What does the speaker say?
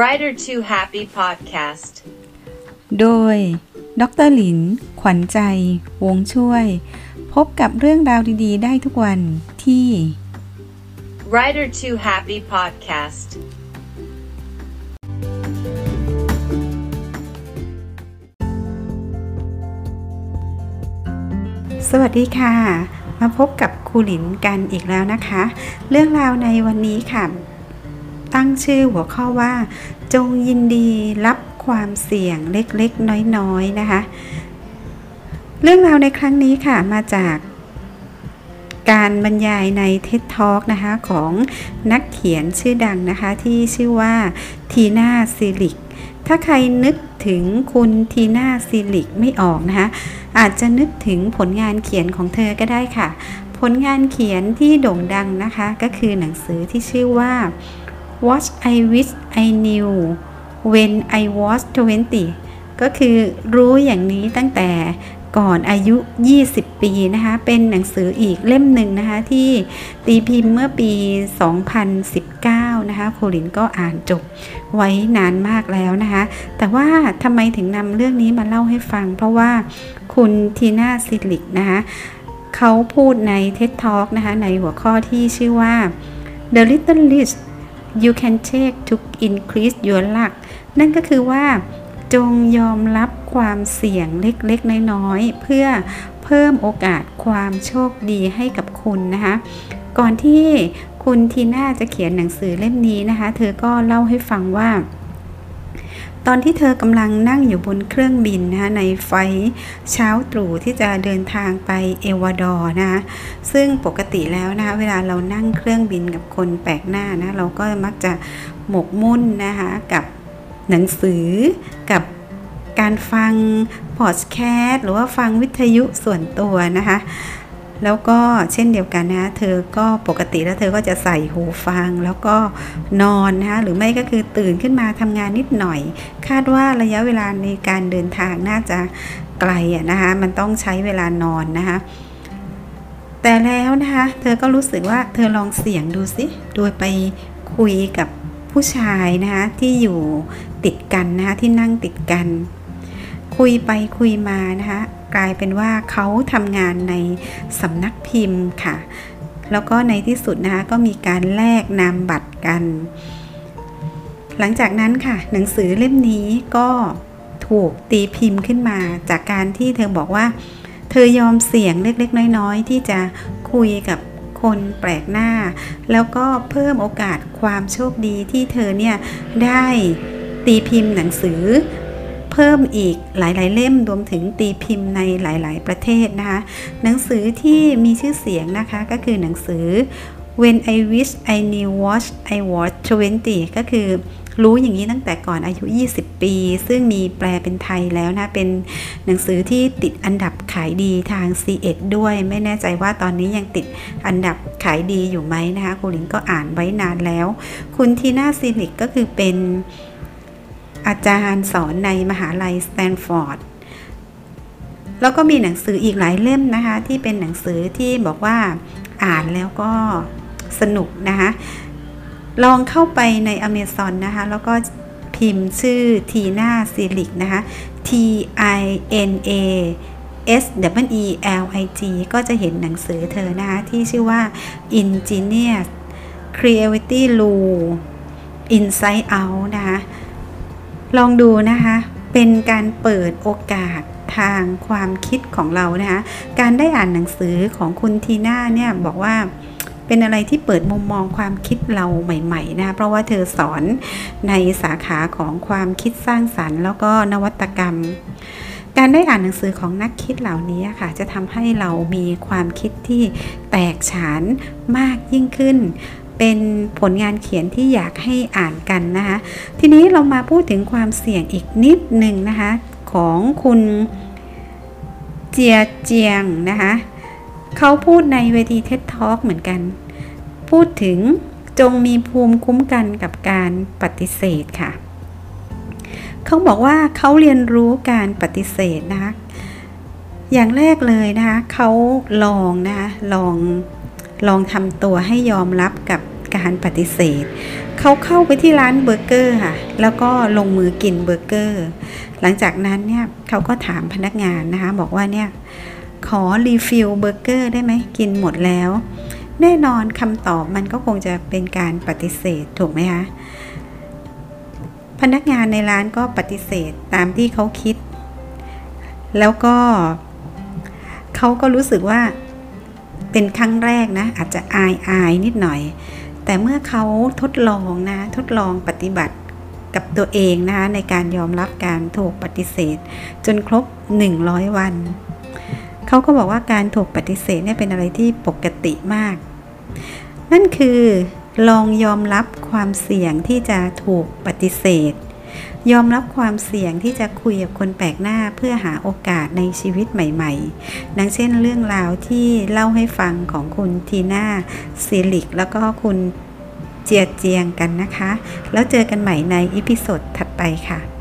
Writer to Happy Podcast โดย ดรหลิน ขวัญใจ วงช่วย พบกับเรื่องราวดีๆ ได้ทุกวันที่ Writer to Happy Podcast สวัสดีค่ะ มาพบกับครูหลินกันอีกแล้วนะคะ เรื่องราวในวันนี้ค่ะ ตั้งชื่อหัวข้อว่า จงยินดีรับความเสี่ยงเล็กๆ น้อยๆ นะคะ เรื่องราวในครั้งนี้ค่ะมาจากการบรรยายใน TED Talk นะคะของนักเขียนชื่อดังนะคะที่ชื่อว่าทีน่าซิลิก ถ้าใครนึกถึงคุณทีน่าซิลิกไม่ออกนะคะอาจจะนึกถึงผลงานเขียนของเธอก็ได้ค่ะ ผลงานเขียนที่โด่งดังนะคะ ก็คือหนังสือที่ชื่อว่า What I Wish I Knew When I Was 20 ก็คือรู้อย่างนี้ตั้งแต่ก่อนอายุ 20 ปีนะคะ เป็นหนังสืออีกเล่มหนึ่งนะคะ ที่ตีพิมพ์เมื่อปี 2019 นะคะ โคลินก็อ่านจบไว้นานมากแล้วนะคะ แต่ว่าทำไมถึงนำเรื่องนี้มาเล่าให้ฟัง เพราะว่าคุณทีน่าซิลิกนะคะเขาพูดใน TED Talk นะคะ ในหัวข้อที่ชื่อว่า The Little List you can take to increase your luck นั่นก็คือว่าจงยอมรับความเสี่ยงเล็กๆ น้อยๆ เพื่อเพิ่มโอกาสความโชคดีให้กับคุณนะคะ ก่อนที่คุณทีน่าจะเขียนหนังสือเล่มนี้นะคะ เธอก็เล่าให้ฟังว่า ตอนที่เธอกำลังนั่งอยู่บนเครื่องบินนะคะในไฟเช้าตรู่ที่จะเดินทางไปเอวาดอร์นะคะซึ่งปกติแล้วนะคะเวลาเรานั่งเครื่องบินกับคนแปลกหน้านะเราก็มักจะหมกมุ่นนะคะกับหนังสือกับการฟังพอดแคสต์หรือว่าฟังวิทยุส่วนตัวนะคะ แล้วก็เช่นเดียวกันนะเธอก็ปกติแล้วเธอก็จะใส่หูฟัง แล้วก็นอนนะหรือไม่ก็คือตื่นขึ้นมาทำงานนิดหน่อย คาดว่าระยะเวลาในการเดินทางน่าจะไกลอะนะคะมันต้องใช้เวลานอนนะคะแต่แล้วนะคะ เธอก็รู้สึกว่าเธอลองเสี่ยงดูสิโดยไปคุยกับผู้ชายนะคะที่อยู่ติดกันนะคะที่นั่งติดกัน คุยไปคุยมานะคะ กลายเป็นว่าเขาทำงานในสำนักพิมพ์ค่ะ แล้วก็ในที่สุดนะคะก็มีการแลกนามบัตรกัน หลังจากนั้นค่ะ หนังสือเล่มนี้ก็ถูกตีพิมพ์ขึ้นมาจากการที่เธอบอกว่า เธอยอมเสี่ยงเล็กๆ น้อยๆ ที่จะคุยกับคนแปลกหน้า แล้วก็เพิ่มโอกาสความโชคดีที่เธอเนี่ยได้ตีพิมพ์หนังสือ เพิ่มอีกหลาย ๆ เล่มรวมถึงตีพิมพ์ในหลาย ๆ ประเทศนะคะหนังสือที่มีชื่อเสียงนะคะก็คือหนังสือ What I Wish I Knew When I Was 20 ก็คือรู้อย่างนี้ตั้งแต่ก่อนอายุ 20 ปี ซึ่งมีแปลเป็นไทยแล้วนะ เป็นหนังสือที่ติดอันดับขายดีทาง ซีเอ็ดด้วย ไม่แน่ใจว่าตอนนี้ยังติดอันดับขายดีอยู่ไหมนะคะคุณลิงก็อ่านไว้นานแล้ว คุณทีน่าซิลิกก็คือเป็น อาจารย์สอนในมหาลัยสแตนฟอร์ดแล้วก็มีหนังสืออีกหลายเล่มนะคะ ที่เป็นหนังสือที่บอกว่าอ่านแล้วก็สนุกนะคะ ลองเข้าไปใน Amazon นะคะ แล้วก็พิมพ์ชื่อทีน่าซิลิกนะคะ T I N A S W E L I G ก็จะเห็นหนังสือเธอนะคะ ที่ชื่อว่า Ingenious Creativity Rule Inside Out นะคะ ลองดูนะคะ เป็นการเปิดโอกาสทางความคิดของเรานะคะ การได้อ่านหนังสือของคุณทีน่าเนี่ยบอกว่าเป็นอะไรที่เปิดมุมมองความคิดเราใหม่ๆนะ เพราะว่าเธอสอนในสาขาของความคิดสร้างสรรค์ แล้วก็นวัตกรรม การได้อ่านหนังสือของนักคิดเหล่านี้ค่ะ จะทำให้เรามีความคิดที่แตกฉานมากยิ่งขึ้น เป็นผลงานเขียนที่อยากให้อ่านกันนะคะทีนี้เรามาพูดถึงความเสี่ยงอีกนิดหนึ่งนะคะของคุณเจียเจียงนะคะเขาพูดในเวทีเท็ดทอ k เหมือนกัน พูดถึงจงมีภูมิคุ้มกันกับการปฏิเสธค่ะ เขาบอกว่าเขาเรียนรู้การปฏิเสธนะคะอย่างแรกเลยนะคะเขาลองนะคะลอง ลองทำตัวให้ยอมรับกับการปฏิเสธ เขาเข้าไปที่ร้านเบอร์เกอร์ค่ะ แล้วก็ลงมือกินเบอร์เกอร์ หลังจากนั้นเนี่ยเขาก็ถามพนักงานนะคะ บอกว่าเนี่ยขอ refill เบอร์เกอร์ได้ไหมกินหมดแล้ว แน่นอนคำตอบมันก็คงจะเป็นการปฏิเสธถูกไหมคะพนักงานในร้านก็ปฏิเสธตามที่เขาคิด แล้วก็เขาก็รู้สึกว่า เป็นครั้งแรกนะ อาจจะอายอายนิดหน่อย แต่เมื่อเขาทดลองนะ ทดลองปฏิบัติกับตัวเองนะคะในการยอมรับการถูกปฏิเสธ จนครบ 100 วัน เขาก็บอกว่าการถูกปฏิเสธเนี่ยเป็นอะไรที่ปกติมาก นั่นคือลองยอมรับความเสี่ยงที่จะถูกปฏิเสธ ยอมรับความเสี่ยงที่จะคุยกับคนแปลกหน้าเพื่อหาโอกาสในชีวิตใหม่ ๆ ดังเช่นเรื่องราวที่เล่าให้ฟังของคุณทีน่าซิลิก แล้วก็คุณเจียเจียงกันนะคะ แล้วเจอกันใหม่ใน episode ถัดไปค่ะ